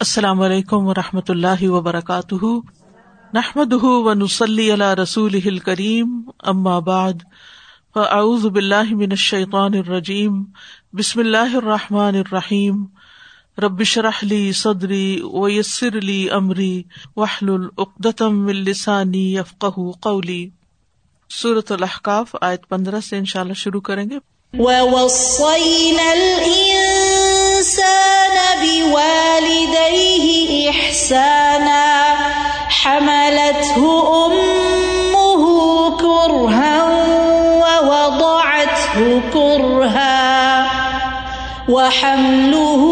السلام علیکم و رحمۃ اللہ وبرکاتہ۔ نحمد و نسلی اللہ رسول کریم بعد، فاعوذ باللہ من الشیطان الرجیم، بسم اللہ الرحمٰن الرحیم۔ ربش رحلی صدری ویسر علی عمری وحل العقدم السانی یفق قولی۔ صورت الحقاف آیت پندرہ سے انشاء اللہ شروع کریں گے۔ الإنسان بوالديه إحسانا. حملته أمه كرها ووضعته كرها. وحمله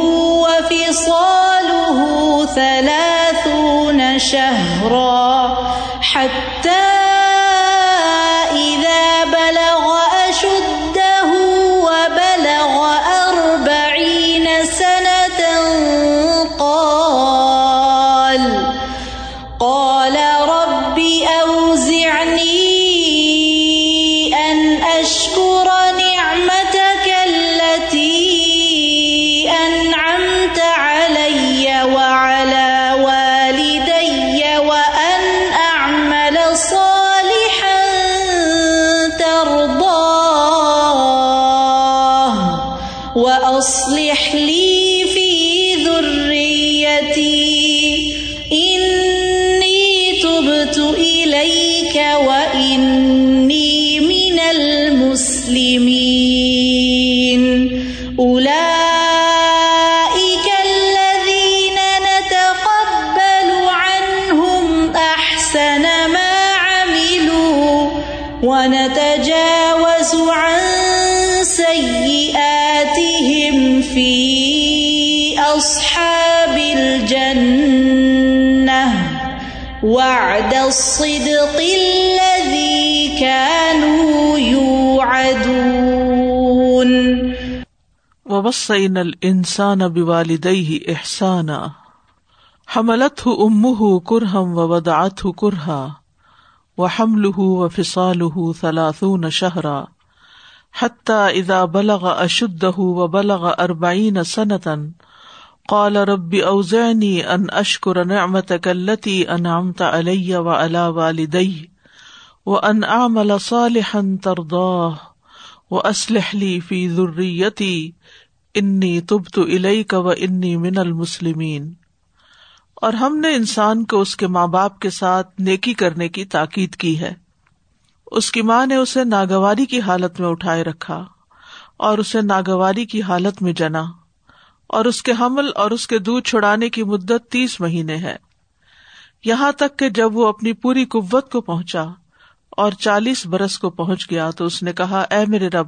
وفصاله ثلاثون شهرا حتى وعد الصدق الذي كانوا يوعدون. ووصينا الإنسان بوالديه إحسانا. حملته أمه كرها ووضعته كرها. وحمله وفصاله ثلاثون شهرا. حتى إذا بلغ أشده وبلغ أربعين سنة قال رب اوزعنی ان اشکر نعمتك التي انعمت علي وعلى والدي وان اعمل صالحا ترضاه واصلح لي في ذريتي انی تبت الیک و انی من المسلمین۔ اور ہم نے انسان کو اس کے ماں باپ کے ساتھ نیکی کرنے کی تاکید کی ہے۔ اس کی ماں نے اسے ناگواری کی حالت میں اٹھائے رکھا اور اسے ناگواری کی حالت میں جنا۔ اور اس کے حمل اور اس کے دودھ چھڑانے کی مدت تیس مہینے ہے۔ یہاں تک کہ جب وہ اپنی پوری قوت کو پہنچا اور چالیس برس کو پہنچ گیا تو اس نے کہا، اے میرے رب،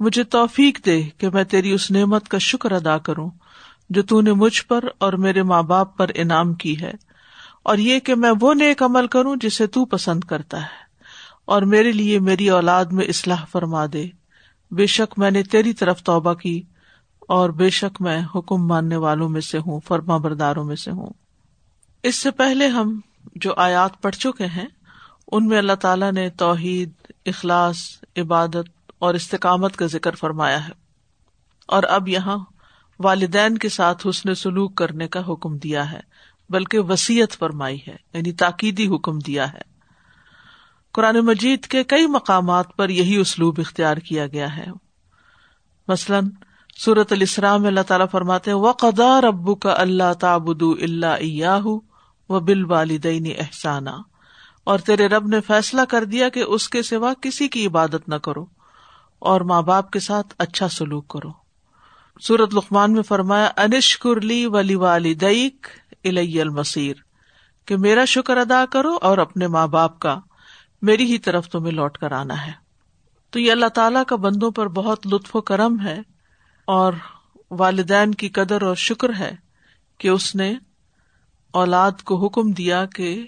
مجھے توفیق دے کہ میں تیری اس نعمت کا شکر ادا کروں جو تو نے مجھ پر اور میرے ماں باپ پر انعام کی ہے، اور یہ کہ میں وہ نیک عمل کروں جسے تو پسند کرتا ہے۔ اور میرے لیے میری اولاد میں اصلاح فرما دے۔ بے شک میں نے تیری طرف توبہ کی۔ اور بے شک میں حکم ماننے والوں میں سے ہوں، فرما برداروں میں سے ہوں۔ اس سے پہلے ہم جو آیات پڑھ چکے ہیں، ان میں اللہ تعالیٰ نے توحید، اخلاص، عبادت اور استقامت کا ذکر فرمایا ہے۔ اور اب یہاں والدین کے ساتھ حسن سلوک کرنے کا حکم دیا ہے، بلکہ وسیعت فرمائی ہے یعنی تاکیدی حکم دیا ہے۔ قرآن مجید کے کئی مقامات پر یہی اسلوب اختیار کیا گیا ہے۔ مثلاً صورت السلام اللہ تعالیٰ فرماتے و قدا ربو کا اللہ تابد اللہ ایاہ و بال والدین احسانہ اور تیرے رب نے فیصلہ کر دیا کہ اس کے سوا کسی کی عبادت نہ کرو اور ماں باپ کے ساتھ اچھا سلوک کرو۔ سورت لقمان میں فرمایا انش کرلی ولی والدیک الی المسیر کہ میرا شکر ادا کرو اور اپنے ماں باپ کا میری ہی طرف تمہیں لوٹ کر آنا ہے۔ تو یہ اللہ تعالیٰ کا بندوں پر بہت لطف و کرم ہے۔ اور والدین کی قدر اور شکر ہے کہ اس نے اولاد کو حکم دیا کہ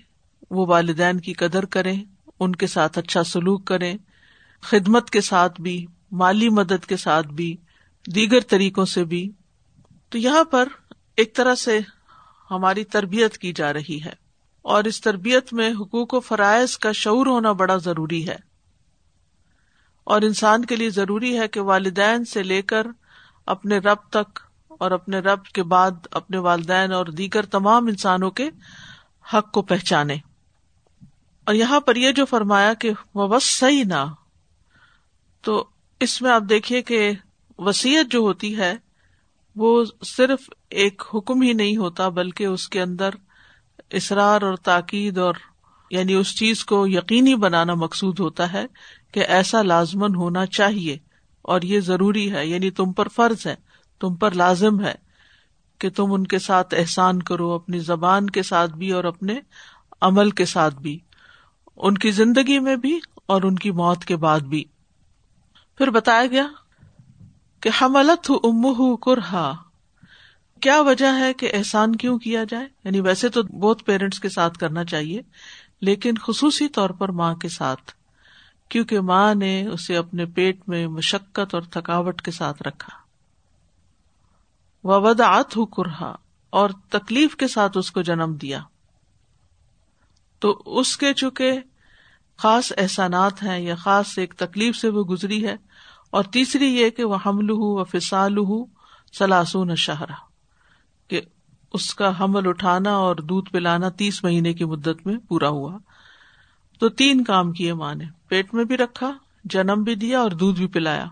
وہ والدین کی قدر کریں، ان کے ساتھ اچھا سلوک کریں، خدمت کے ساتھ بھی، مالی مدد کے ساتھ بھی، دیگر طریقوں سے بھی۔ تو یہاں پر ایک طرح سے ہماری تربیت کی جا رہی ہے اور اس تربیت میں حقوق و فرائض کا شعور ہونا بڑا ضروری ہے۔ اور انسان کے لیے ضروری ہے کہ والدین سے لے کر اپنے رب تک اور اپنے رب کے بعد اپنے والدین اور دیگر تمام انسانوں کے حق کو پہچانے۔ اور یہاں پر یہ جو فرمایا کہ وہ بس صحیح نہ تو اس میں آپ دیکھیے کہ وسیعت جو ہوتی ہے، وہ صرف ایک حکم ہی نہیں ہوتا، بلکہ اس کے اندر اصرار اور تاکید اور یعنی اس چیز کو یقینی بنانا مقصود ہوتا ہے کہ ایسا لازمن ہونا چاہیے۔ اور یہ ضروری ہے یعنی تم پر فرض ہے، تم پر لازم ہے کہ تم ان کے ساتھ احسان کرو، اپنی زبان کے ساتھ بھی اور اپنے عمل کے ساتھ بھی، ان کی زندگی میں بھی اور ان کی موت کے بعد بھی۔ پھر بتایا گیا کہ حملت ام کرہا، کیا وجہ ہے کہ احسان کیوں کیا جائے؟ یعنی ویسے تو بہت پیرنٹس کے ساتھ کرنا چاہیے، لیکن خصوصی طور پر ماں کے ساتھ۔ کیونکہ ماں نے اسے اپنے پیٹ میں مشقت اور تھکاوٹ کے ساتھ رکھا۔ ودعت ہو کرہا اور تکلیف کے ساتھ اس کو جنم دیا۔ تو اس کے چونکہ خاص احسانات ہیں یا خاص ایک تکلیف سے وہ گزری ہے، اور تیسری یہ کہ وہ حمل ہوں و فسال ہوں سلاسون شہرا کہ اس کا حمل اٹھانا اور دودھ پلانا تیس مہینے کی مدت میں پورا ہوا۔ تو تین کام کیے ماں نے، پیٹ میں بھی رکھا، جنم بھی دیا اور دودھ بھی پلایا۔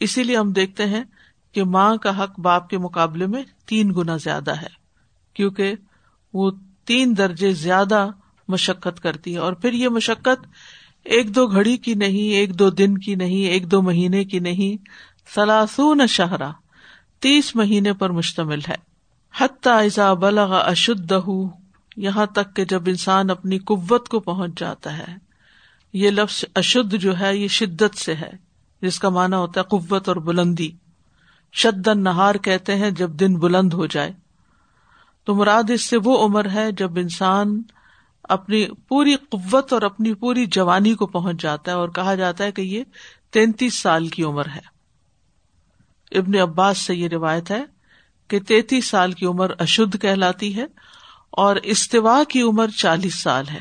اسی لیے ہم دیکھتے ہیں کہ ماں کا حق باپ کے مقابلے میں تین گنا زیادہ ہے، کیونکہ وہ تین درجے زیادہ مشقت کرتی ہے۔ اور پھر یہ مشقت ایک دو گھڑی کی نہیں، ایک دو دن کی نہیں، ایک دو مہینے کی نہیں سلاسون شہرا، تیس مہینے پر مشتمل ہے۔ حتیٰ بلغ اشد یہاں تک کہ جب انسان اپنی قوت کو پہنچ جاتا ہے، یہ لفظ اشد جو ہے، یہ شدت سے ہے، جس کا مانا ہوتا ہے قوت اور بلندی۔ شدن نہار کہتے ہیں جب دن بلند ہو جائے۔ تو مراد اس سے وہ عمر ہے جب انسان اپنی پوری قوت اور اپنی پوری جوانی کو پہنچ جاتا ہے اور کہا جاتا ہے کہ یہ تینتیس سال کی عمر ہے۔ ابن عباس سے یہ روایت ہے کہ تینتیس سال کی عمر اشدھ کہلاتی ہے اور استوا کی عمر چالیس سال ہے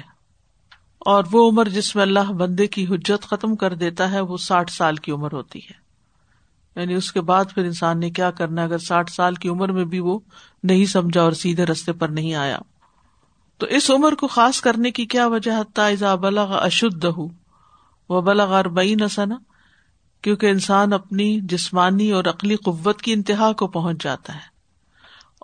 اور وہ عمر جس میں اللہ بندے کی حجت ختم کر دیتا ہے، وہ ساٹھ سال کی عمر ہوتی ہے۔ یعنی اس کے بعد پھر انسان نے کیا کرنا اگر ساٹھ سال کی عمر میں بھی وہ نہیں سمجھا اور سیدھے رستے پر نہیں آیا۔ تو اس عمر کو خاص کرنے کی کیا وجہ تائزہ بلغ اشد ہو وہ بلغ اربئی نسنا کیونکہ انسان اپنی جسمانی اور عقلی قوت کی انتہا کو پہنچ جاتا ہے۔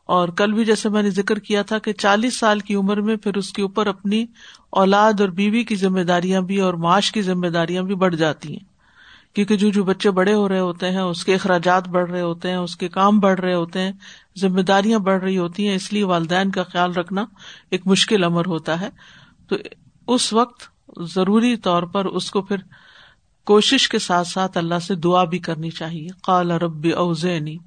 اور کل بھی جیسے میں نے ذکر کیا تھا کہ چالیس سال کی عمر میں پھر اس کے اوپر اپنی اولاد اور بیوی کی ذمہ داریاں بھی اور معاش کی ذمہ داریاں بھی بڑھ جاتی ہیں۔ کیونکہ جو جو بچے بڑے ہو رہے ہوتے ہیں، اس کے اخراجات بڑھ رہے ہوتے ہیں، اس کے کام بڑھ رہے ہوتے ہیں، ذمہ داریاں بڑھ رہی ہوتی ہیں، اس لیے والدین کا خیال رکھنا ایک مشکل امر ہوتا ہے۔ تو اس وقت ضروری طور پر اس کو پھر کوشش کے ساتھ ساتھ اللہ سے دعا بھی کرنی چاہیے۔ قال رب اوزینی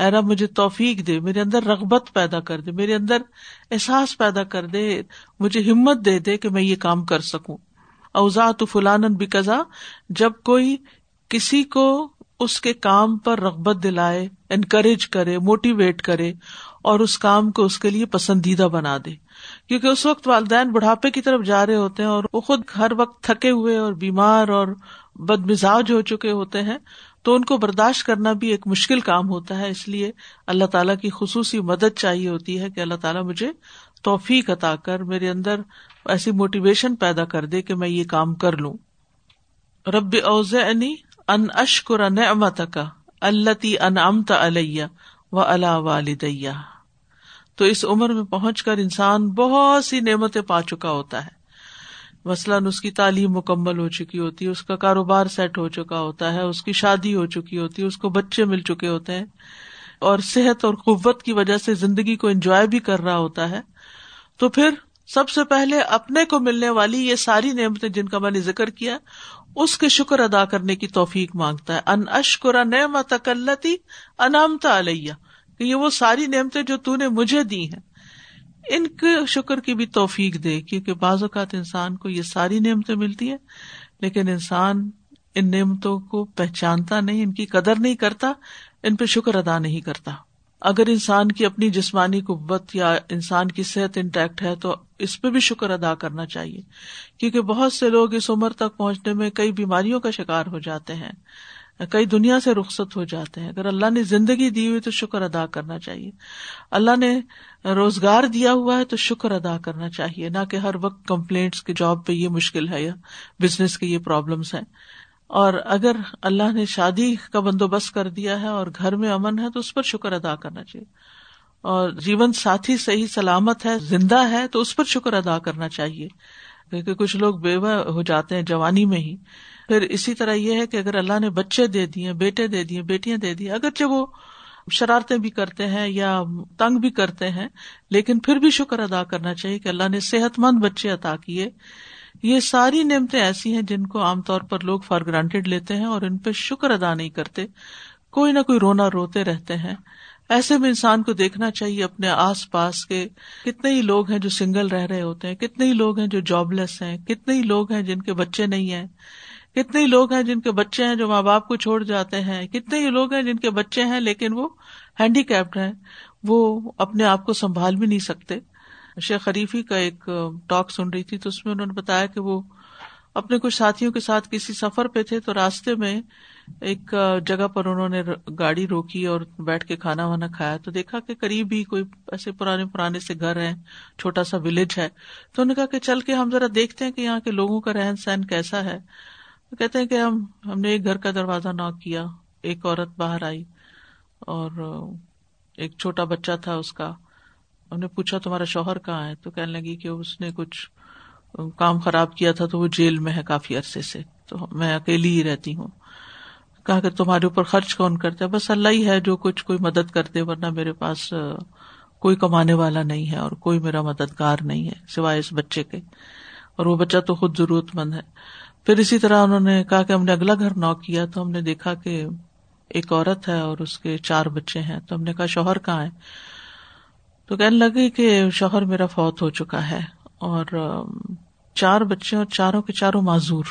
اے رب، مجھے توفیق دے، میرے اندر رغبت پیدا کر دے، میرے اندر احساس پیدا کر دے، مجھے ہمت دے دے کہ میں یہ کام کر سکوں۔ اوزا تو فلان بھی کزا جب کوئی کسی کو اس کے کام پر رغبت دلائے انکریج کرے موٹیویٹ کرے، اور اس کام کو اس کے لیے پسندیدہ بنا دے۔ کیونکہ اس وقت والدین بڑھاپے کی طرف جا رہے ہوتے ہیں اور وہ خود ہر وقت تھکے ہوئے اور بیمار اور بد مزاج ہو چکے ہوتے ہیں۔ تو ان کو برداشت کرنا بھی ایک مشکل کام ہوتا ہے، اس لیے اللہ تعالیٰ کی خصوصی مدد چاہیے ہوتی ہے کہ اللہ تعالیٰ مجھے توفیق عطا کر میرے اندر ایسی موٹیویشن پیدا کر دے کہ میں یہ کام کر لوں۔ رب اوز ان اشکر نعمت کا اللہ ان امتا علیہ و اللہ والدیا تو اس عمر میں پہنچ کر انسان بہت سی نعمتیں پا چکا ہوتا ہے۔ مثلاً اس کی تعلیم مکمل ہو چکی ہوتی ہے، اس کا کاروبار سیٹ ہو چکا ہوتا ہے، اس کی شادی ہو چکی ہوتی ہے، اس کو بچے مل چکے ہوتے ہیں۔ اور صحت اور قوت کی وجہ سے زندگی کو انجوائے بھی کر رہا ہوتا ہے۔ تو پھر سب سے پہلے اپنے کو ملنے والی یہ ساری نعمتیں جن کا میں نے ذکر کیا، اس کے شکر ادا کرنے کی توفیق مانگتا ہے۔ ان اشکرا نعمت اکلتی انامتا علیہ، کہ یہ وہ ساری نعمتیں جو تو نے مجھے دی ہیں۔ ان کے شکر کی بھی توفیق دے، کیونکہ بعض اوقات انسان کو یہ ساری نعمتیں ملتی ہیں، لیکن انسان ان نعمتوں کو پہچانتا نہیں، ان کی قدر نہیں کرتا، ان پہ شکر ادا نہیں کرتا۔ اگر انسان کی اپنی جسمانی قوت یا انسان کی صحت انٹیکٹ ہے، تو اس پہ بھی شکر ادا کرنا چاہیے۔ کیونکہ بہت سے لوگ اس عمر تک پہنچنے میں کئی بیماریوں کا شکار ہو جاتے ہیں۔ کئی دنیا سے رخصت ہو جاتے ہیں۔ اگر اللہ نے زندگی دی ہوئی تو شکر ادا کرنا چاہیے۔ اللہ نے روزگار دیا ہوا ہے تو شکر ادا کرنا چاہیے۔ نہ کہ ہر وقت کمپلینٹس کی جاب پہ یہ مشکل ہے یا بزنس کے یہ پرابلمس ہیں۔ اور اگر اللہ نے شادی کا بندوبست کر دیا ہے اور گھر میں امن ہے تو اس پر شکر ادا کرنا چاہیے۔ اور جیون ساتھی صحیح سلامت ہے، زندہ ہے تو اس پر شکر ادا کرنا چاہیے۔ کیونکہ کچھ لوگ بیوہ ہو جاتے ہیں جوانی میں ہی۔ پھر اسی طرح یہ ہے کہ اگر اللہ نے بچے دے دیے، بیٹے دے دیے، بیٹیاں دے دی اگرچہ وہ شرارتیں بھی کرتے ہیں یا تنگ بھی کرتے ہیں، لیکن پھر بھی شکر ادا کرنا چاہیے کہ اللہ نے صحت مند بچے عطا کیے۔ یہ ساری نعمتیں ایسی ہیں جن کو عام طور پر لوگ فار گرانٹیڈ لیتے ہیں اور ان پہ شکر ادا نہیں کرتے۔ کوئی نہ کوئی رونا روتے رہتے ہیں۔ ایسے میں انسان کو دیکھنا چاہیے اپنے آس پاس کے کتنے ہی لوگ ہیں جو سنگل رہ رہے ہوتے ہیں، کتنے ہی لوگ ہیں جو جاب لیس ہیں، کتنے ہی لوگ ہیں جن کے بچے نہیں ہیں، کتنے ہی لوگ ہیں جن کے بچے ہیں جو ماں باپ کو چھوڑ جاتے ہیں، کتنے ہی لوگ ہیں جن کے بچے ہیں لیکن وہ ہینڈی کیپڈ ہیں، وہ اپنے آپ کو سنبھال بھی نہیں سکتے۔ شیخ خریفی کا ایک ٹاک سن رہی تھی تو اس میں انہوں نے بتایا کہ وہ اپنے کچھ ساتھیوں کے ساتھ کسی سفر پہ تھے تو راستے میں ایک جگہ پر انہوں نے گاڑی روکی اور بیٹھ کے کھانا وانا کھایا تو دیکھا کہ قریب ہی کوئی ایسے پرانے پرانے سے گھر ہیں، چھوٹا سا ولیج ہے۔ تو انہوں نے کہا کہ چل کے ہم ذرا دیکھتے ہیں کہ یہاں کے لوگوں کا رہن سہن کیسا ہے۔ کہتے ہیں کہ ہم ہم نے ایک گھر کا دروازہ ناک کیا، ایک عورت باہر آئی اور ایک چھوٹا بچہ تھا اس کا۔ انہوں نے پوچھا، تمہارا شوہر کہاں ہے؟ تو کہنے لگی کہ اس نے کچھ کام خراب کیا تھا تو وہ جیل میں ہے کافی عرصے سے۔ تو میں اکیلی ہی رہتی ہوں۔ کہا کہ تمہارے اوپر خرچ کون کرتا ہے؟ بس اللہ ہی ہے جو کچھ کوئی مدد کرتے ورنہ میرے پاس کوئی کمانے والا نہیں ہے اور کوئی میرا مددگار نہیں ہے، سوائے اس بچے کے۔ اور وہ بچہ تو خود ضرورت مند ہے۔ پھر اسی طرح انہوں نے کہا کہ ہم نے اگلا گھر نوک کیا تو ہم نے دیکھا کہ ایک عورت ہے اور اس کے چار بچے ہیں۔ تو ہم نے کہا، شوہر کہاں ہے؟ تو کہنے لگے کہ شوہر میرا فوت ہو چکا ہے اور چار بچے اور چاروں کے چاروں معذور۔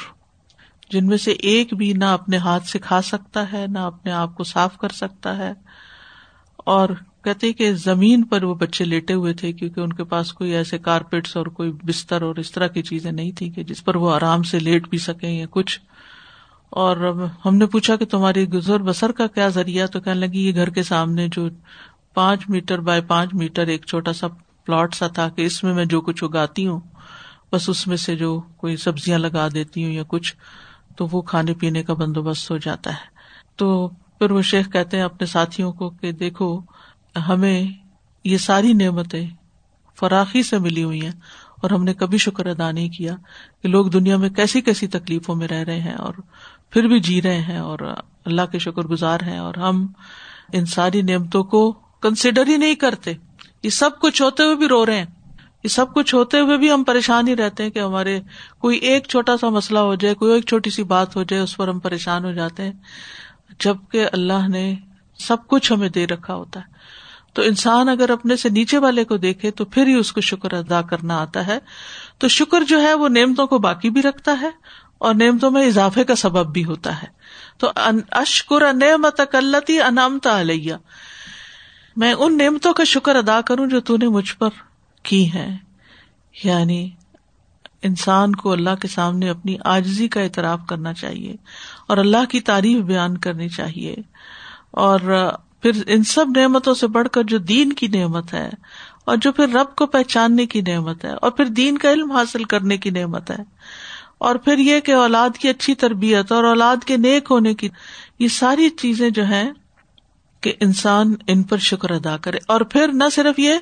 جن میں سے ایک بھی نہ اپنے ہاتھ سے کھا سکتا ہے، نہ اپنے آپ کو صاف کر سکتا ہے۔ اور کہتے کہ زمین پر وہ بچے لیٹے ہوئے تھے کیونکہ ان کے پاس کوئی ایسے کارپیٹس اور کوئی بستر اور اس طرح کی چیزیں نہیں تھی کہ جس پر وہ آرام سے لیٹ بھی سکیں یا کچھ۔ اور ہم نے پوچھا کہ تمہاری گزر بسر کا کیا ذریعہ؟ تو کہنے لگی، یہ گھر کے سامنے جو پانچ میٹر بائی پانچ میٹر ایک چھوٹا سا پلاٹ سا تھا کہ اس میں میں جو کچھ اگاتی ہوں، بس اس میں سے جو کوئی سبزیاں لگا دیتی ہوں یا کچھ۔ تو وہ کھانے پینے کا بندوبست ہو جاتا ہے۔ تو پھر وہ شیخ کہتے ہیں اپنے ساتھیوں کو کہ دیکھو، ہمیں یہ ساری نعمتیں فراخی سے ملی ہوئی ہیں اور ہم نے کبھی شکر ادا نہیں کیا کہ لوگ دنیا میں کیسی کیسی تکلیفوں میں رہ رہے ہیں اور پھر بھی جی رہے ہیں اور اللہ کے شکر گزار ہیں اور ہم ان ساری نعمتوں کو کنسیڈر ہی نہیں کرتے۔ یہ سب کچھ ہوتے ہوئے بھی رو رہے ہیں۔ یہ سب کچھ ہوتے ہوئے بھی ہم پریشان ہی رہتے ہیں کہ ہمارے کوئی ایک چھوٹا سا مسئلہ ہو جائے، کوئی ایک چھوٹی سی بات ہو جائے، اس پر ہم پریشان ہو جاتے ہیں۔ جبکہ اللہ نے سب کچھ ہمیں دے رکھا ہوتا ہے۔ تو انسان اگر اپنے سے نیچے والے کو دیکھے تو پھر ہی اس کو شکر ادا کرنا آتا ہے۔ تو شکر جو ہے وہ نعمتوں کو باقی بھی رکھتا ہے اور نعمتوں میں اضافے کا سبب بھی ہوتا ہے۔ تو اشکر نعمت کلتی انامتا علیہ۔ میں ان نعمتوں کا شکر ادا کروں جو تو نے مجھ پر کی ہے۔ یعنی انسان کو اللہ کے سامنے اپنی آجزی کا اعتراف کرنا چاہیے اور اللہ کی تعریف بیان کرنی چاہیے۔ اور پھر ان سب نعمتوں سے بڑھ کر جو دین کی نعمت ہے اور جو پھر رب کو پہچاننے کی نعمت ہے اور پھر دین کا علم حاصل کرنے کی نعمت ہے۔ اور پھر یہ کہ اولاد کی اچھی تربیت اور اولاد کے نیک ہونے کی یہ ساری چیزیں جو ہیں کہ انسان ان پر شکر ادا کرے۔ اور پھر نہ صرف یہ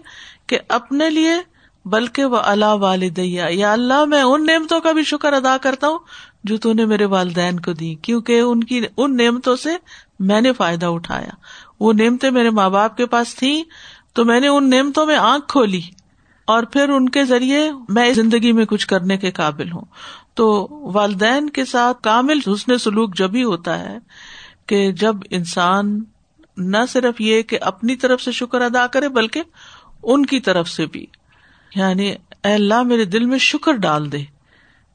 کہ اپنے لیے بلکہ وہ اللہ والدیا یا اللہ میں ان نعمتوں کا بھی شکر ادا کرتا ہوں جو تو نے میرے والدین کو دی، کیونکہ ان کی، ان نعمتوں سے میں نے فائدہ اٹھایا۔ وہ نعمتیں میرے ماں باپ کے پاس تھی تو میں نے ان نعمتوں میں آنکھ کھولی۔ اور پھر ان کے ذریعے میں زندگی میں کچھ کرنے کے قابل ہوں۔ تو والدین کے ساتھ کامل حسن سلوک جب ہی ہوتا ہے کہ جب انسان نہ صرف یہ کہ اپنی طرف سے شکر ادا کرے، بلکہ ان کی طرف سے بھی۔ یعنی اے اللہ، میرے دل میں شکر ڈال دے۔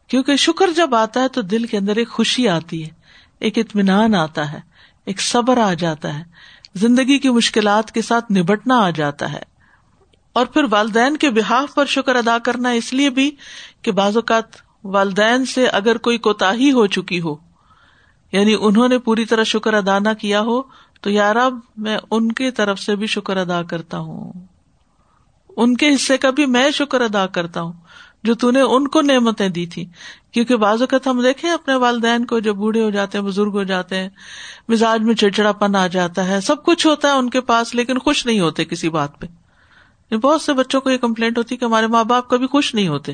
کیونکہ شکر جب آتا ہے تو دل کے اندر ایک خوشی آتی ہے، ایک اطمینان آتا ہے، ایک صبر آ جاتا ہے۔ زندگی کی مشکلات کے ساتھ نبٹنا آ جاتا ہے۔ اور پھر والدین کے بحاف پر شکر ادا کرنا اس لیے بھی کہ بعض اوقات والدین سے اگر کوئی کوتا ہو چکی ہو یعنی انہوں نے پوری طرح شکر ادا نہ کیا ہو تو یار اب میں ان کی طرف سے بھی شکر ادا کرتا ہوں۔ ان کے حصے کا بھی میں شکر ادا کرتا ہوں، جو تون نے ان کو نعمتیں دی تھی کیونکہ بعض اوقات ہم دیکھیں اپنے والدین کو جب بوڑھے ہو جاتے ہیں، بزرگ ہو جاتے ہیں، مزاج میں چڑچڑا پن آ جاتا ہے، سب کچھ ہوتا ہے ان کے پاس، لیکن خوش نہیں ہوتے کسی بات پہ۔ بہت سے بچوں کو یہ کمپلینٹ ہوتی کہ ہمارے ماں باپ کبھی خوش نہیں ہوتے۔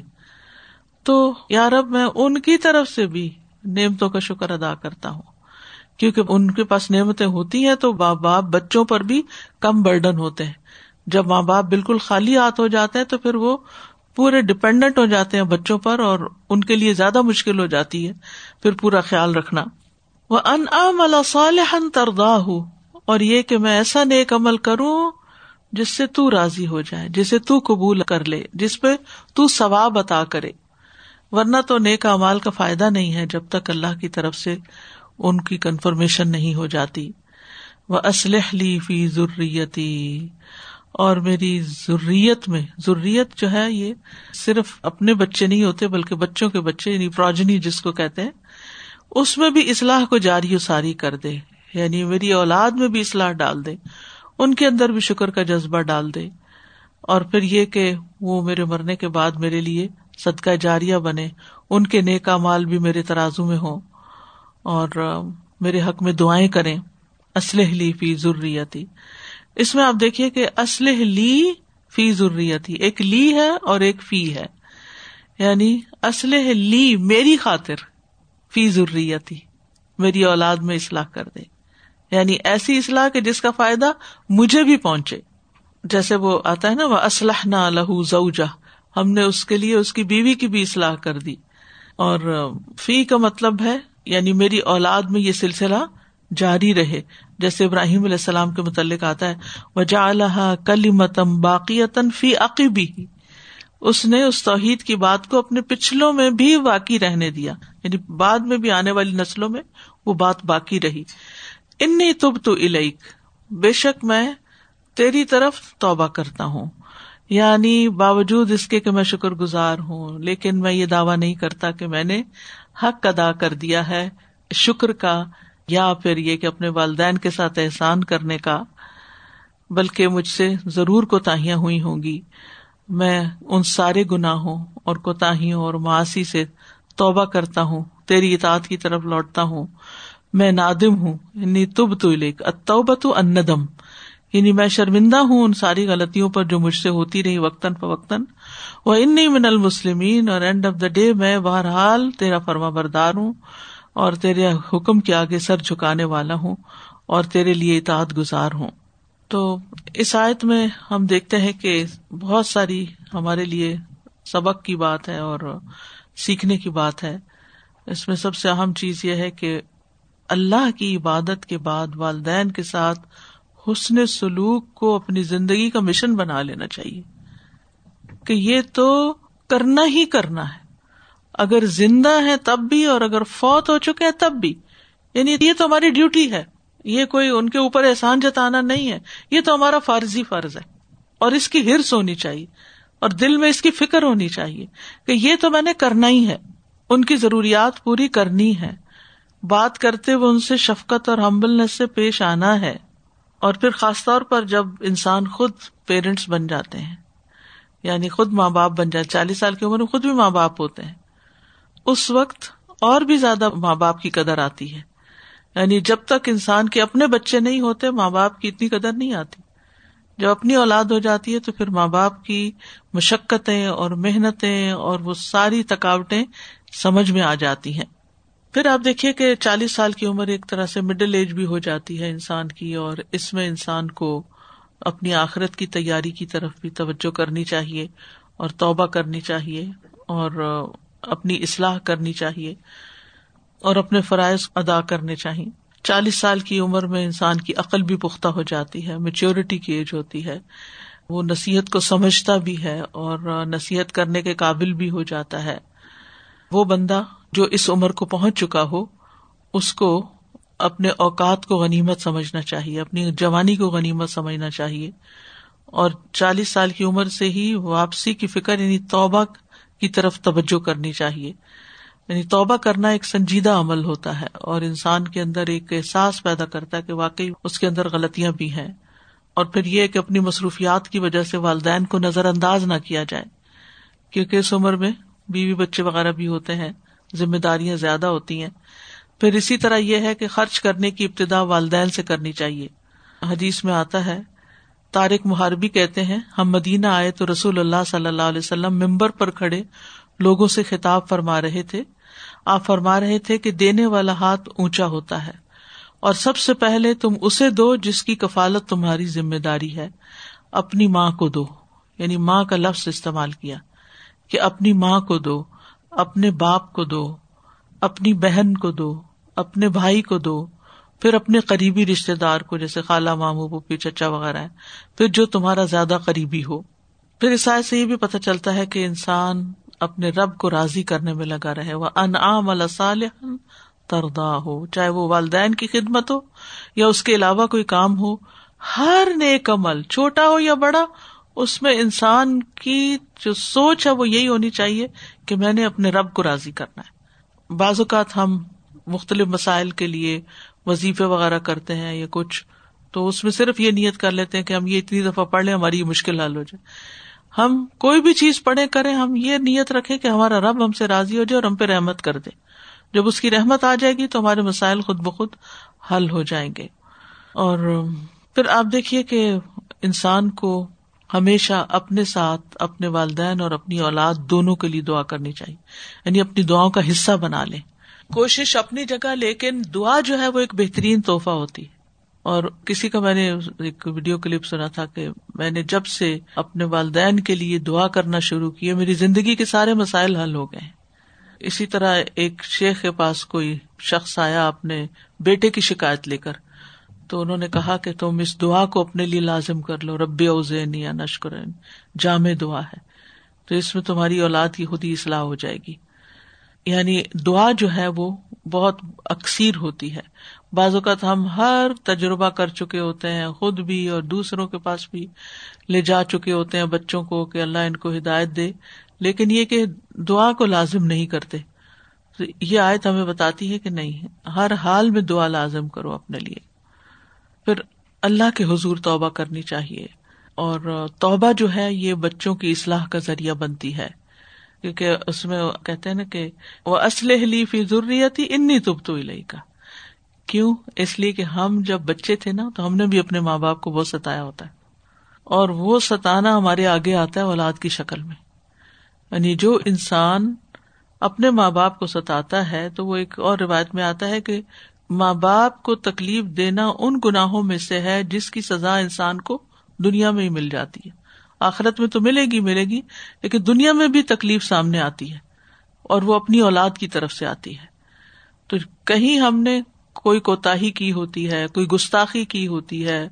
تو یار اب میں ان کی طرف سے بھی نعمتوں کا شکر ادا کرتا ہوں۔ کیونکہ ان کے پاس نعمتیں ہوتی ہیں تو ماں باپ بچوں پر بھی کم برڈن ہوتے ہیں۔ جب ماں باپ بالکل خالی ہاتھ ہو جاتے ہیں تو پھر وہ پورے ڈپینڈنٹ ہو جاتے ہیں بچوں پر اور ان کے لیے زیادہ مشکل ہو جاتی ہے۔ پھر پورا خیال رکھنا۔ وہ ان صالح تردا ہوں اور یہ کہ میں ایسا نیک عمل کروں جس سے تو راضی ہو جائے، جسے تو قبول کر لے، جس پہ تو ثواب عطا کرے۔ ورنہ تو نیک امال کا فائدہ نہیں ہے جب تک اللہ کی طرف سے ان کی کنفرمیشن نہیں ہو جاتی۔ وہ اسلح لی فی ضروریتی اور میری ضروریت میں ضروریت جو ہے یہ صرف اپنے بچے نہیں ہوتے، بلکہ بچوں کے بچے یعنی پروجنی جس کو کہتے ہیں، اس میں بھی اصلاح کو جاری و ساری کر دے۔ یعنی میری اولاد میں بھی اصلاح ڈال دے۔ ان کے اندر بھی شکر کا جذبہ ڈال دے۔ اور پھر یہ کہ وہ میرے مرنے کے بعد میرے لیے صدقہ جاریہ بنے۔ ان کے نیکا مال بھی میرے ترازو میں ہو اور میرے حق میں دعائیں کریں۔ اسلح لی فی ضروریتی اس میں آپ دیکھیے کہ اسلح لی فی ضروریتی ایک لی ہے اور ایک فی ہے۔ یعنی اسلح لی میری خاطر فی ضروریتی میری اولاد میں اصلاح کر دے۔ یعنی ایسی اصلاح کے جس کا فائدہ مجھے بھی پہنچے۔ جیسے وہ آتا ہے نا، وہ اسلح نہ لہو زوجہ ہم نے اس کے لیے اس کی بیوی کی بھی اصلاح کر دی۔ اور فی کا مطلب ہے یعنی میری اولاد میں یہ سلسلہ جاری رہے۔ جیسے ابراہیم علیہ السلام کے متعلق آتا ہے وہ جا کلی متم باقی فی عقیبی اس نے اس توحید کی بات کو اپنے پچھلوں میں بھی باقی رہنے دیا۔ یعنی بعد میں بھی آنے والی نسلوں میں وہ بات باقی رہی۔ انی تب تو الیک بے شک میں تیری طرف توبہ کرتا ہوں۔ یعنی باوجود اس کے کہ میں شکر گزار ہوں، لیکن میں یہ دعوی نہیں کرتا کہ میں نے حق ادا کر دیا ہے۔ شکر کا یا پھر یہ کہ اپنے والدین کے ساتھ احسان کرنے کا۔ بلکہ مجھ سے ضرور کوتاہیاں ہوئی ہوں گی۔ میں ان سارے گناہوں اور کوتاہیوں اور معاشی سے توبہ کرتا ہوں۔ تیری اطاعت کی طرف لوٹتا ہوں۔ میں نادم ہوں۔ یعنی تب تو لیک اندم یعنی میں شرمندہ ہوں ان ساری غلطیوں پر جو مجھ سے ہوتی رہی وقتاً فوقتاً۔ وہ ان من المسلمین، اور اینڈ آف دا ڈے میں بہرحال تیرا فرما بردار ہوں، اور تیرے حکم کے آگے سر جھکانے والا ہوں، اور تیرے لیے اطاعت گزار ہوں۔ تو اس آیت میں ہم دیکھتے ہیں کہ بہت ساری ہمارے لیے سبق کی بات ہے اور سیکھنے کی بات ہے۔ اس میں سب سے اہم چیز یہ ہے کہ اللہ کی عبادت کے بعد والدین کے ساتھ حسن سلوک کو اپنی زندگی کا مشن بنا لینا چاہیے۔ کہ یہ تو کرنا ہی کرنا ہے۔ اگر زندہ ہے تب بھی اور اگر فوت ہو چکے ہیں تب بھی۔ یعنی یہ تو ہماری ڈیوٹی ہے۔ یہ کوئی ان کے اوپر احسان جتانا نہیں ہے۔ یہ تو ہمارا فرضی فرض ہے۔ اور اس کی ہرس ہونی چاہیے۔ اور دل میں اس کی فکر ہونی چاہیے کہ یہ تو میں نے کرنا ہی ہے۔ ان کی ضروریات پوری کرنی ہے۔ بات کرتے ہوئے ان سے شفقت اور ہمبلنس سے پیش آنا ہے۔ اور پھر خاص طور پر جب انسان خود پیرنٹس بن جاتے ہیں۔ یعنی خود ماں باپ بن جاتے چالیس سال کی عمر میں خود بھی ماں باپ ہوتے ہیں۔ اس وقت اور بھی زیادہ ماں باپ کی قدر آتی ہے۔ یعنی جب تک انسان کے اپنے بچے نہیں ہوتے، ماں باپ کی اتنی قدر نہیں آتی۔ جب اپنی اولاد ہو جاتی ہے تو پھر ماں باپ کی مشقتیں اور محنتیں اور وہ ساری تھکاوٹیں سمجھ میں آ جاتی ہیں۔ پھر آپ دیکھیے کہ چالیس سال کی عمر ایک طرح سے مڈل ایج بھی ہو جاتی ہے انسان کی اور اس میں انسان کو اپنی آخرت کی تیاری کی طرف بھی توجہ کرنی چاہیے اور توبہ کرنی چاہیے اور اپنی اصلاح کرنی چاہیے اور اپنے فرائض ادا کرنے چاہیے۔ چالیس سال کی عمر میں انسان کی عقل بھی پختہ ہو جاتی ہے میچیورٹی کی ایج ہوتی ہے، وہ نصیحت کو سمجھتا بھی ہے اور نصیحت کرنے کے قابل بھی ہو جاتا ہے۔ وہ بندہ جو اس عمر کو پہنچ چکا ہو، اس کو اپنے اوقات کو غنیمت سمجھنا چاہیے، اپنی جوانی کو غنیمت سمجھنا چاہیے۔ اور چالیس سال کی عمر سے ہی واپسی کی فکر یعنی توبہ کی طرف توجہ کرنی چاہیے۔ یعنی توبہ کرنا ایک سنجیدہ عمل ہوتا ہے اور انسان کے اندر ایک احساس پیدا کرتا ہے کہ واقعی اس کے اندر غلطیاں بھی ہیں۔ اور پھر یہ کہ اپنی مصروفیات کی وجہ سے والدین کو نظر انداز نہ کیا جائے، کیونکہ اس عمر میں بیوی بچے وغیرہ بھی ہوتے ہیں، ذمہ داریاں زیادہ ہوتی ہیں۔ پھر اسی طرح یہ ہے کہ خرچ کرنے کی ابتدا والدین سے کرنی چاہیے۔ حدیث میں آتا ہے تارک محاربی کہتے ہیں، ہم مدینہ آئے تو رسول اللہ صلی اللہ علیہ وسلم ممبر پر کھڑے لوگوں سے خطاب فرما رہے تھے۔ آپ فرما رہے تھے کہ دینے والا ہاتھ اونچا ہوتا ہے، اور سب سے پہلے تم اسے دو جس کی کفالت تمہاری ذمہ داری ہے، اپنی ماں کو دو۔ یعنی ماں کا لفظ استعمال کیا کہ اپنی ماں کو دو، اپنے باپ کو دو، اپنی بہن کو دو۔ اپنے بھائی کو دو، پھر اپنے قریبی رشتے دار کو، جیسے خالہ مامو پپی چچا وغیرہ ہے پھر جو تمہارا زیادہ قریبی ہو۔ پھر اس سے یہ بھی پتہ چلتا ہے کہ انسان اپنے رب کو راضی کرنے میں لگا رہے۔ وہ انعام صالح تردا ہو، چاہے وہ والدین کی خدمت ہو یا اس کے علاوہ کوئی کام ہو۔ ہر نیک عمل، چھوٹا ہو یا بڑا، اس میں انسان کی جو سوچ ہے وہ یہی ہونی چاہیے کہ میں نے اپنے رب کو راضی کرنا ہے۔ بعض اوقات ہم مختلف مسائل کے لیے وظیفے وغیرہ کرتے ہیں یا کچھ، تو اس میں صرف یہ نیت کر لیتے ہیں کہ ہم یہ اتنی دفعہ پڑھ لیں، ہماری یہ مشکل حل ہو جائے۔ ہم کوئی بھی چیز پڑھے کریں، ہم یہ نیت رکھے کہ ہمارا رب ہم سے راضی ہو جائے اور ہم پہ رحمت کر دے۔ جب اس کی رحمت آ جائے گی تو ہمارے مسائل خود بخود حل ہو جائیں گے۔ اور پھر آپ دیکھیے کہ انسان کو ہمیشہ اپنے ساتھ اپنے والدین اور اپنی اولاد دونوں کے لیے دعا کرنی چاہیے۔ یعنی اپنی دعاؤں کا حصہ بنا لیں۔ کوشش اپنی جگہ، لیکن دعا جو ہے وہ ایک بہترین تحفہ ہوتی ہے۔ اور کسی کا میں نے ایک ویڈیو کلپ سنا تھا کہ میں نے جب سے اپنے والدین کے لیے دعا کرنا شروع کی میری زندگی کے سارے مسائل حل ہو گئے۔ اسی طرح ایک شیخ کے پاس کوئی شخص آیا اپنے بیٹے کی شکایت لے کر، تو انہوں نے کہا کہ تم اس دعا کو اپنے لیے لازم کر لو رب اوزین یا نشکر جامع دعا ہے۔ تو اس میں تمہاری اولاد کی خود ہی اصلاح ہو جائے گی۔ یعنی دعا جو ہے وہ بہت اکثیر ہوتی ہے۔ بعض اوقات ہم ہر تجربہ کر چکے ہوتے ہیں، خود بھی اور دوسروں کے پاس بھی لے جا چکے ہوتے ہیں بچوں کو کہ اللہ ان کو ہدایت دے۔ لیکن یہ کہ دعا کو لازم نہیں کرتے۔ یہ آیت ہمیں بتاتی ہے کہ نہیں، ہر حال میں دعا لازم کرو اپنے لیے۔ پھر اللہ کے حضور توبہ کرنی چاہیے۔ اور توبہ جو ہے یہ بچوں کی اصلاح کا ذریعہ بنتی ہے۔ کیونکہ اس میں کہتے ہیں نا کہ وہ اسلحلی فی ضروریت انی تب تو کا کیوں؟ اس لیے کہ ہم جب بچے تھے نا تو ہم نے بھی اپنے ماں باپ کو بہت ستایا ہوتا ہے۔ اور وہ ستانا ہمارے آگے آتا ہے اولاد کی شکل میں۔ یعنی جو انسان اپنے ماں باپ کو ستاتا ہے تو وہ ایک اور روایت میں آتا ہے کہ ماں باپ کو تکلیف دینا ان گناہوں میں سے ہے جس کی سزا انسان کو دنیا میں ہی مل جاتی ہے۔ آخرت میں تو ملے گی ملے گی، لیکن دنیا میں بھی تکلیف سامنے آتی ہے اور وہ اپنی اولاد کی طرف سے آتی ہے۔ تو کہیں ہم نے کوئی کوتا کی ہوتی ہے، کوئی گستاخی کی ہوتی ہے،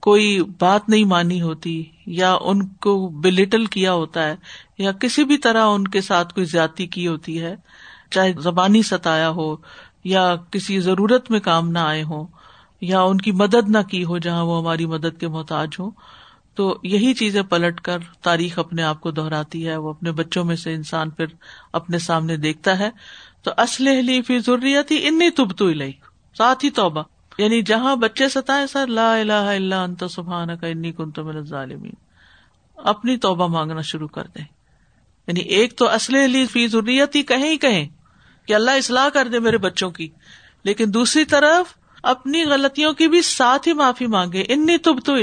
کوئی بات نہیں مانی ہوتی، یا ان کو بلٹل کیا ہوتا ہے، یا کسی بھی طرح ان کے ساتھ کوئی زیادتی کی ہوتی ہے، چاہے زبانی ستایا ہو، یا کسی ضرورت میں کام نہ آئے ہوں، یا ان کی مدد نہ کی ہو جہاں وہ ہماری مدد کے محتاج ہو تو یہی چیزیں پلٹ کر تاریخ اپنے آپ کو دہراتی ہے، وہ اپنے بچوں میں سے انسان پھر اپنے سامنے دیکھتا ہے۔ تو اسلحلی فی ضروریت ہی انی تب تو ساتھ ہی توبہ۔ یعنی جہاں بچے ستائے سر، لا الہ الا انت سبحان کا انی کن تو ظالمین اپنی توبہ مانگنا شروع کر دیں۔ یعنی ایک تو اسلحلی فی ضروریت ہی کہیں ہی کہیں کہ اللہ اصلاح کر دے میرے بچوں کی۔ لیکن دوسری طرف اپنی غلطیوں کی بھی ساتھ ہی معافی مانگے، انی تب تو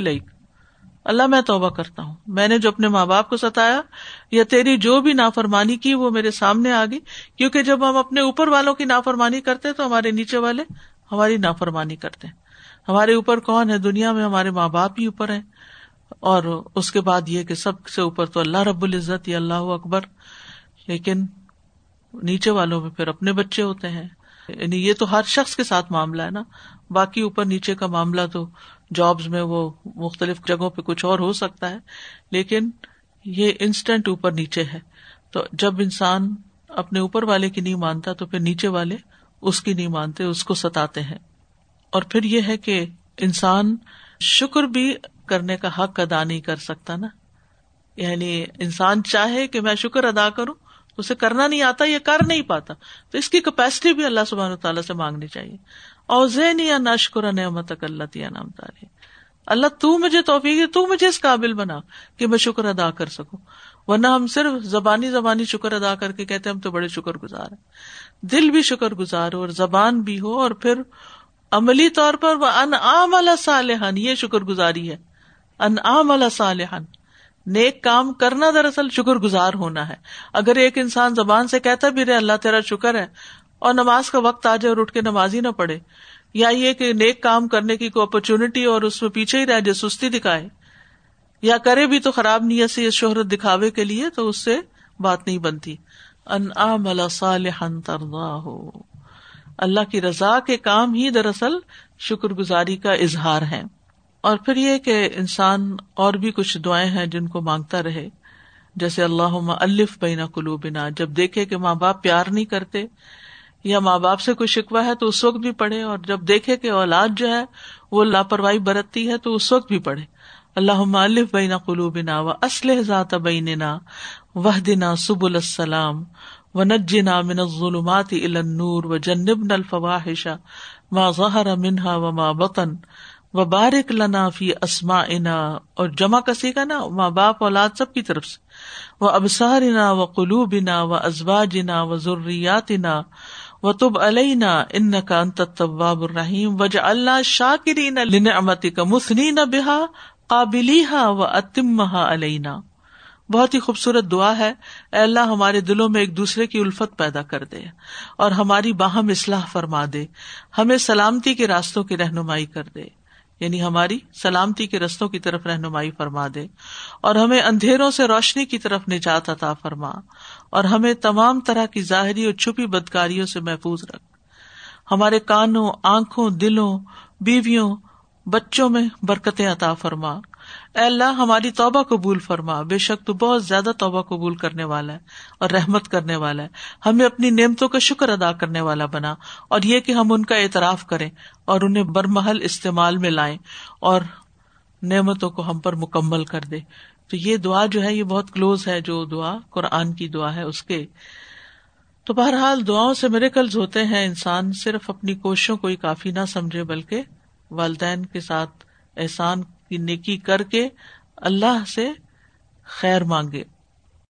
اللہ میں توبہ کرتا ہوں۔ میں نے جو اپنے ماں باپ کو ستایا یا تیری جو بھی نافرمانی کی وہ میرے سامنے آ گئی۔ کیونکہ جب ہم اپنے اوپر والوں کی نافرمانی کرتے تو ہمارے نیچے والے ہماری نافرمانی کرتے ہمارے اوپر کون ہے؟ دنیا میں ہمارے ماں باپ ہی اوپر ہے اور اس کے بعد یہ کہ سب سے اوپر تو اللہ رب العزت یا اللہ اکبر۔ لیکن نیچے والوں میں پھر اپنے بچے ہوتے ہیں۔ یعنی یہ تو ہر شخص کے ساتھ معاملہ ہے نا۔ باقی اوپر نیچے کا معاملہ تو جابس میں وہ مختلف جگہوں پہ کچھ اور ہو سکتا ہے، لیکن یہ انسٹنٹ اوپر نیچے ہے۔ تو جب انسان اپنے اوپر والے کی نہیں مانتا تو پھر نیچے والے اس کی نہیں مانتے، اس کو ستاتے ہیں۔ اور پھر یہ ہے کہ انسان شکر بھی کرنے کا حق ادا نہیں کر سکتا نا۔ یعنی انسان چاہے کہ میں شکر ادا کروں، اسے کرنا نہیں آتا، یہ کر نہیں پاتا۔ تو اس کی کیپیسٹی بھی اللہ سبحان تعالیٰ سے مانگنی چاہیے۔ اور زین یا ناشکر نعمت اللہ نام تاری اللہ تو مجھے توفیق تو مجھے اس قابل بنا کہ میں شکر ادا کر سکوں۔ ورنہ ہم صرف زبانی زبانی شکر ادا کر کے کہتے ہم تو بڑے شکر گزار ہیں۔ دل بھی شکر گزار ہو اور زبان بھی ہو اور پھر عملی طور پر وہ ان عام صالحن یہ شکر گزاری ہے۔ ان عام صالحن نیک کام کرنا دراصل شکر گزار ہونا ہے۔ اگر ایک انسان زبان سے کہتا بھی رہے، اللہ تیرا شکر ہے اور نماز کا وقت آ جائے اور اٹھ کے نماز ہی نہ پڑے یا یہ کہ نیک کام کرنے کی کوئی اپرچونٹی اور اس میں پیچھے ہی رہ جائے، سستی دکھائے، یا کرے بھی تو خراب نیت سے شہرت دکھاوے کے لیے تو اس سے بات نہیں بنتی۔ ان ہو اللہ کی رضا کے کام ہی دراصل شکر گزاری کا اظہار ہے۔ اور پھر یہ کہ انسان اور بھی کچھ دعائیں ہیں جن کو مانگتا رہے۔ جیسے اللہ الف بینا کلو بنا جب دیکھے کہ ماں باپ پیار نہیں کرتے یا ماں باپ سے کوئی شکوا ہے تو اس وقت بھی پڑھے اور جب دیکھے کہ اولاد جو ہے وہ لاپرواہی برتتی ہے تو اس وقت بھی پڑھے۔ اللہ الف بینا کلو بنا و اسلح ذات بینا وح دینا سب السلام و نجنا من ظلمات النور و جنب الفواحشا ماں ظہر منہا و ماں بطن و بارک لنا فی اسما انا اور جمع کسی کا نا ماں باپ اولاد سب کی طرف سے۔ وہ ابسار انا و قلوب انا و ازباج انا و ضروریات انا و تب علینا ان کا انتباب الرحیم وج اللہ شاکرین لنعمتی کا مسنی نہ بحا قابلی ہا و اتم علینا بہت ہی خوبصورت دعا ہے۔ اے اللہ، ہمارے دلوں میں ایک دوسرے کی الفت پیدا کر دے اور ہماری باہم اصلاح فرما دے۔ ہمیں سلامتی کے راستوں کی رہنمائی کر دے۔ یعنی ہماری سلامتی کے رستوں کی طرف رہنمائی فرما دے اور ہمیں اندھیروں سے روشنی کی طرف نجات عطا فرما اور ہمیں تمام طرح کی ظاہری اور چھپی بدکاریوں سے محفوظ رکھ۔ ہمارے کانوں، آنکھوں، دلوں، بیویوں، بچوں میں برکتیں عطا فرما۔ اے اللہ، ہماری توبہ قبول فرما۔ بے شک تو بہت زیادہ توبہ قبول کرنے والا ہے اور رحمت کرنے والا ہے۔ ہمیں اپنی نعمتوں کا شکر ادا کرنے والا بنا اور یہ کہ ہم ان کا اعتراف کریں اور انہیں برمحل استعمال میں لائیں اور نعمتوں کو ہم پر مکمل کر دے۔ تو یہ دعا جو ہے، یہ بہت کلوز ہے جو دعا، قرآن کی دعا ہے اس کے۔ تو بہرحال دعاؤں سے میرے قلز ہوتے ہیں، انسان صرف اپنی کوششوں کو ہی کافی نہ سمجھے، بلکہ والدین کے ساتھ احسان کی نیکی کر کے اللہ سے خیر مانگے۔